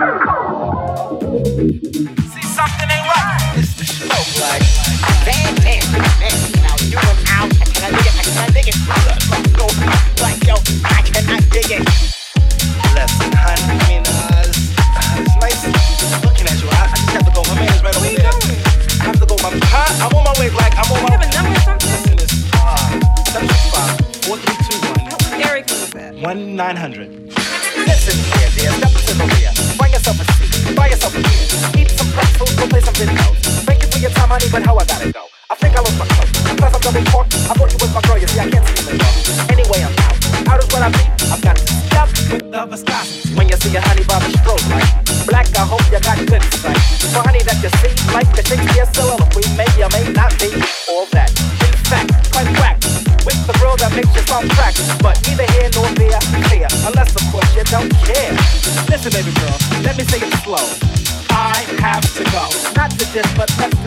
See something ain't right. It's the show. Like, man, man, man. Now you and I, I cannot dig it. I dig it. Let's go. Like yo, I cannot dig it. Listen, honey. I mean, it's, nice looking at you. I, just have to go. My man is right over there. I have to go. My, huh? I'm on my way. Like I'm on my. You have a number or something? Listen, uh, Eric was that? One nine hundred. but how I gotta go? I think I lost my clothes. Sometimes I'm. I thought you was my girl, you see, I can't see you anymore. Anyway, I'm out. Out is what I mean. I've got stuff with the stop. When you see a honey bob stroke like black, I hope you got good sight. For honey that you see, like the Shakespeare soliloquy, may or may not be all that. In fact, quite whack with the girl that makes you sound crack. But neither here nor there, clear, unless of course you don't care. Listen, baby girl, let me say it slow. I have to go, not to diss, but let's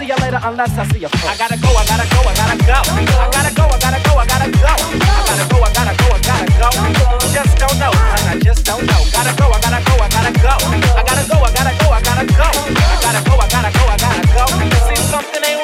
see you later unless I see you first. I gotta go, I gotta go, I gotta go. I gotta go, I gotta go, I gotta go. I gotta go, I gotta go, I gotta go. Just don't know, and I just don't know. Gotta go, I gotta go, I gotta go. I gotta go, I gotta go, I gotta go. I gotta go, I gotta go, I gotta go. See something ain't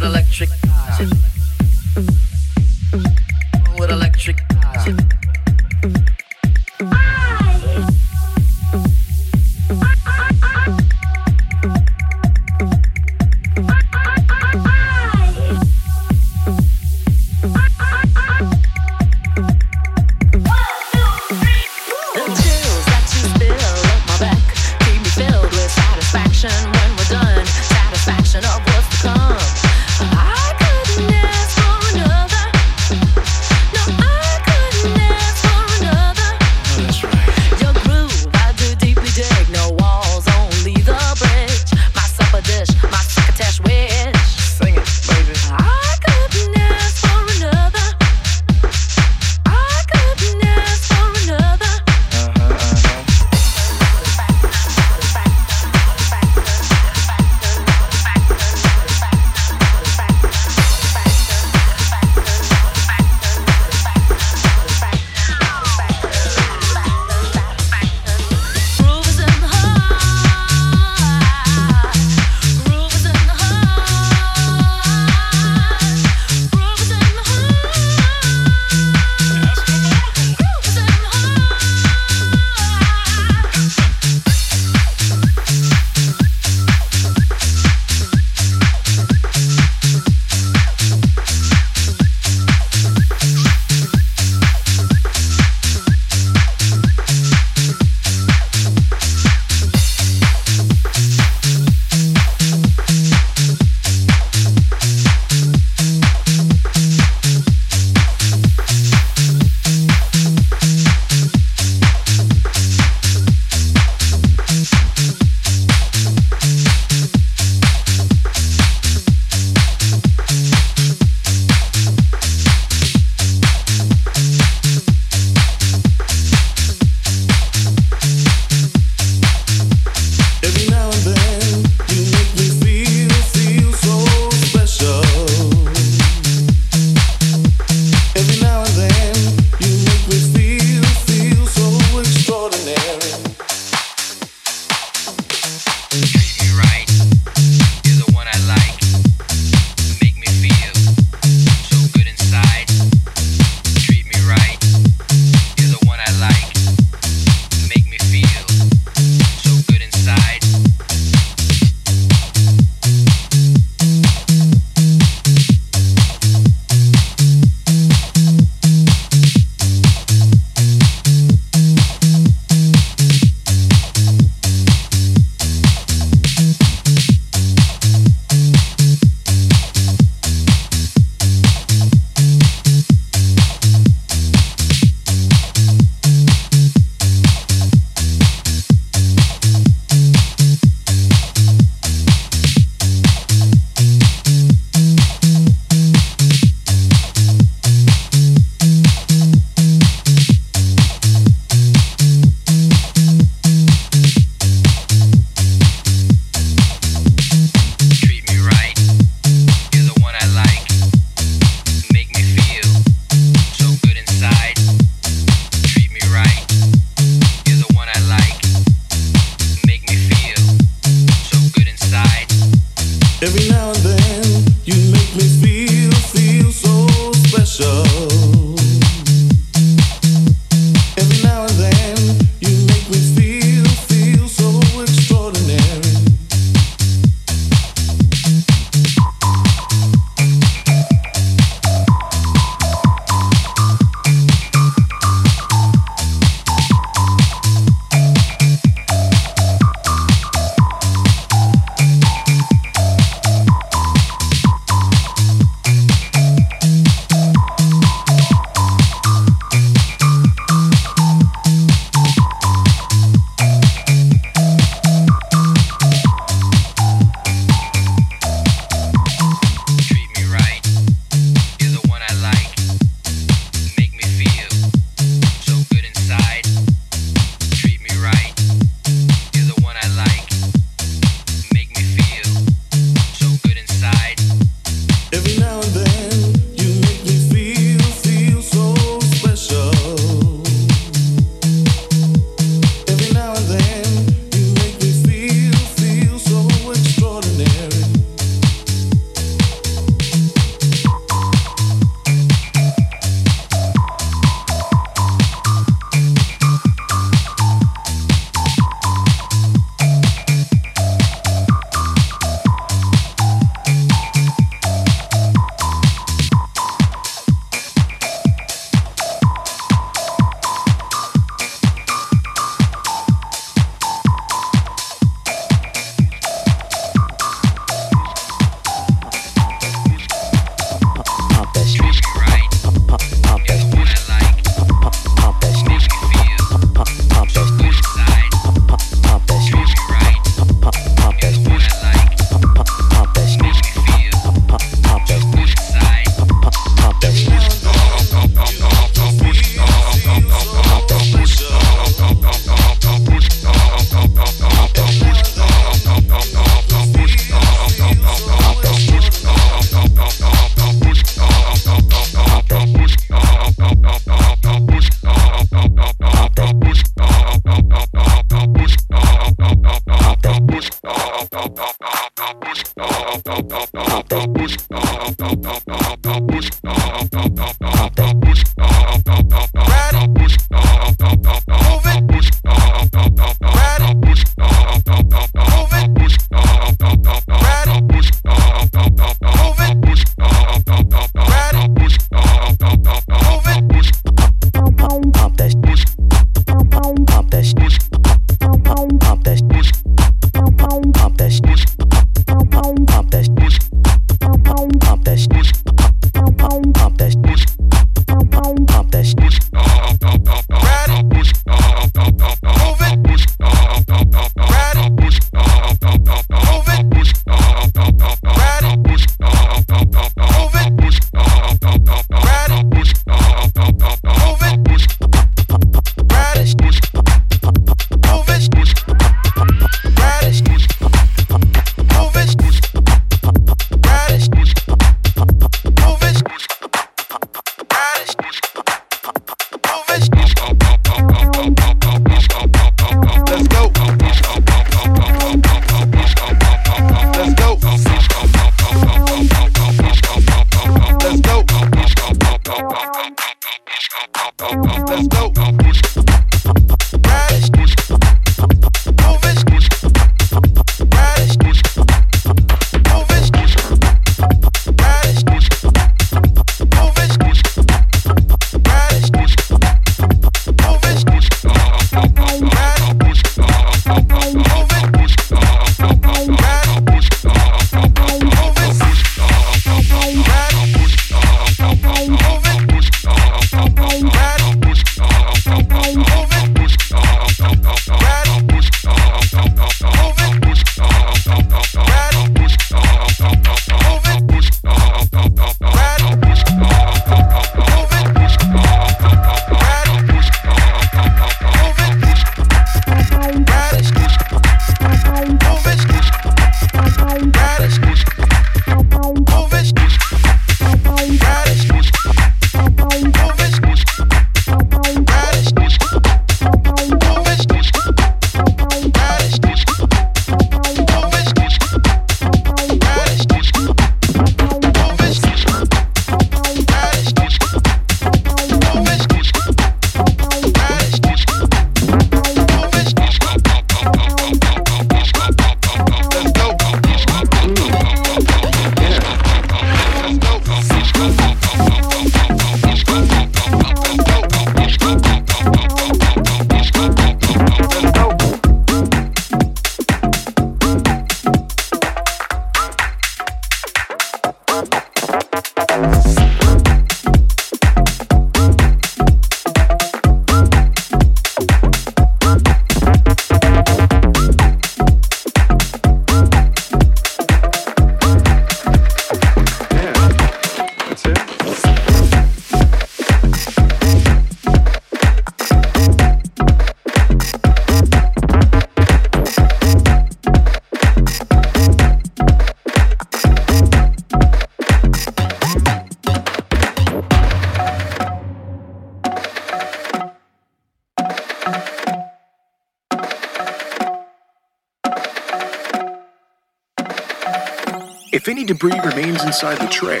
inside the tray,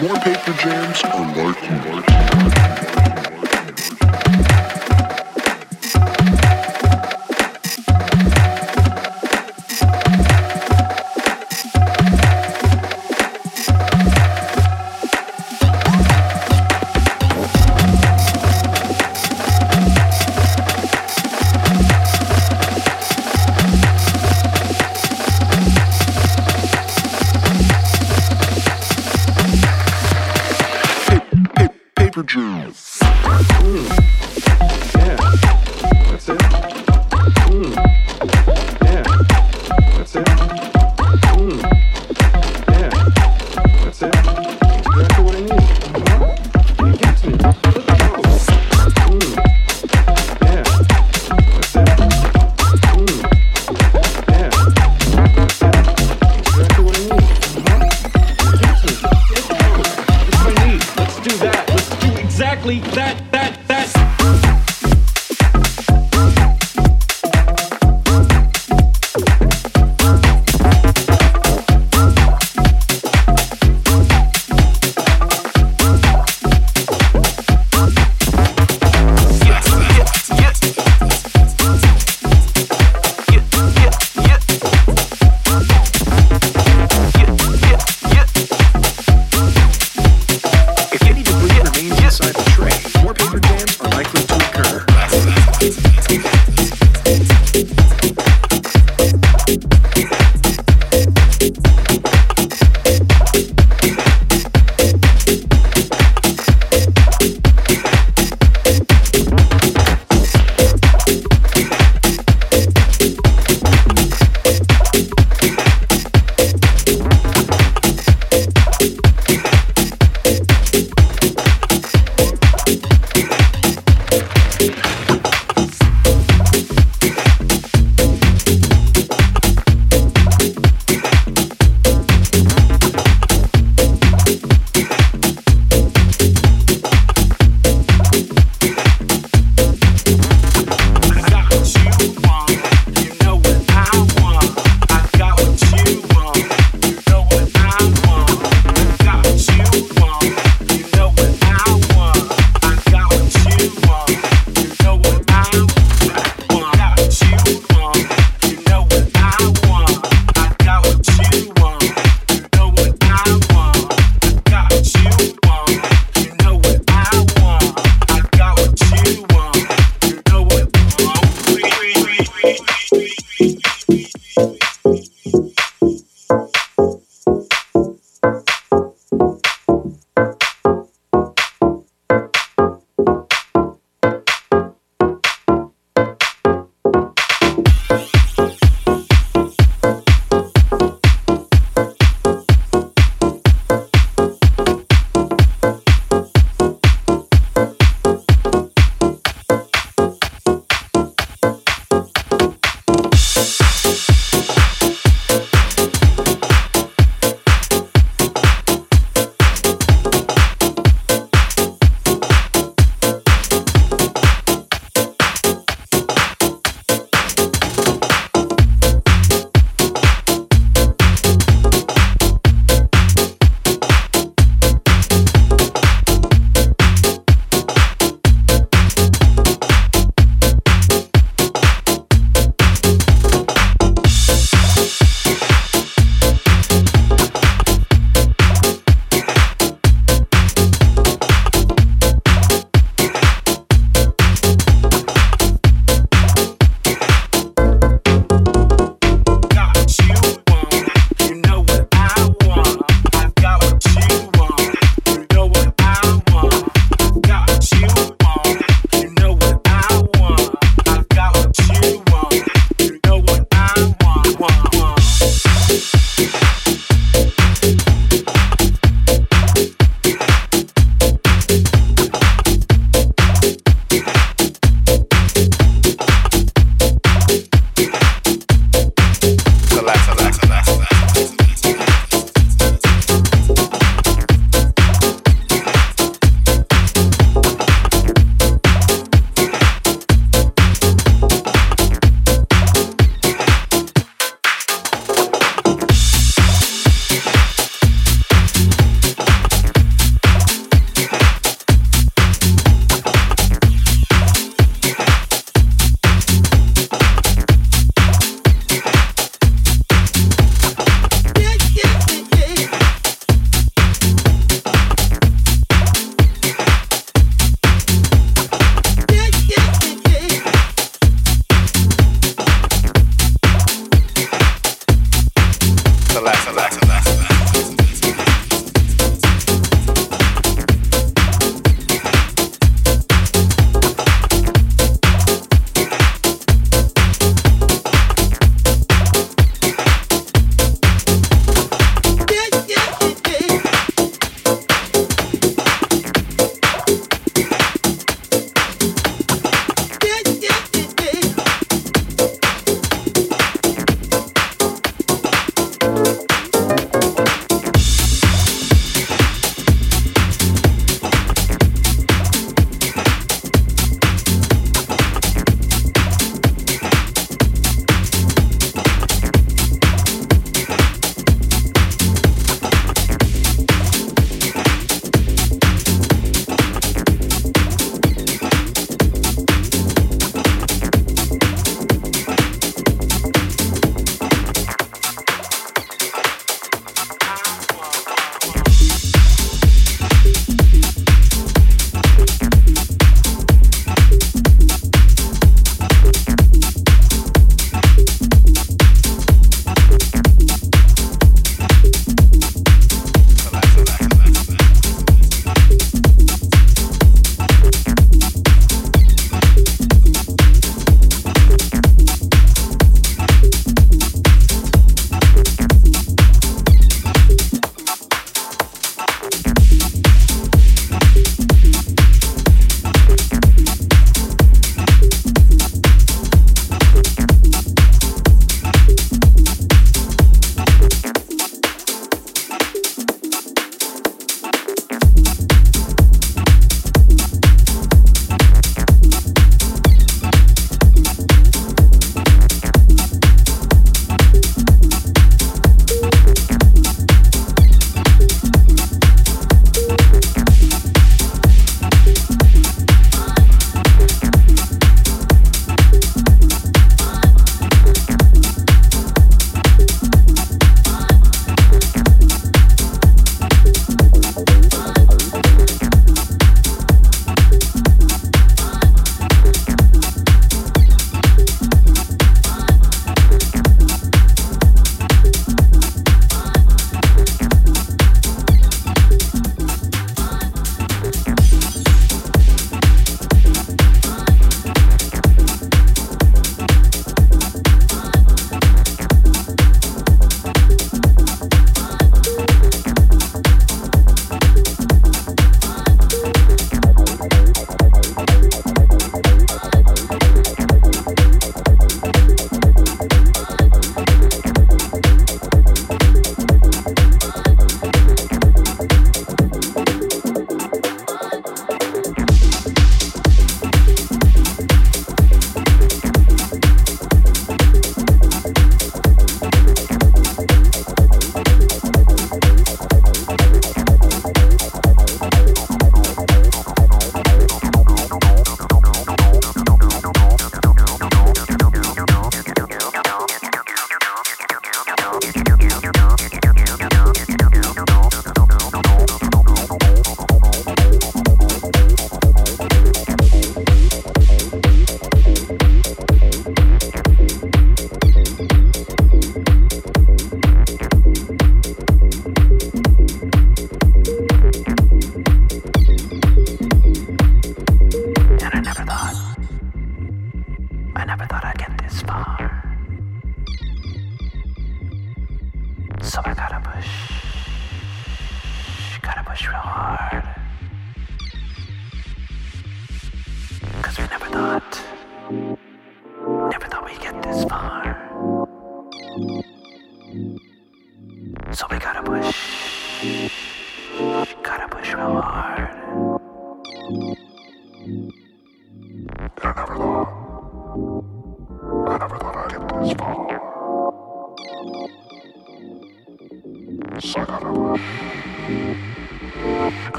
more paper jams are likely.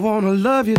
Wanna love you.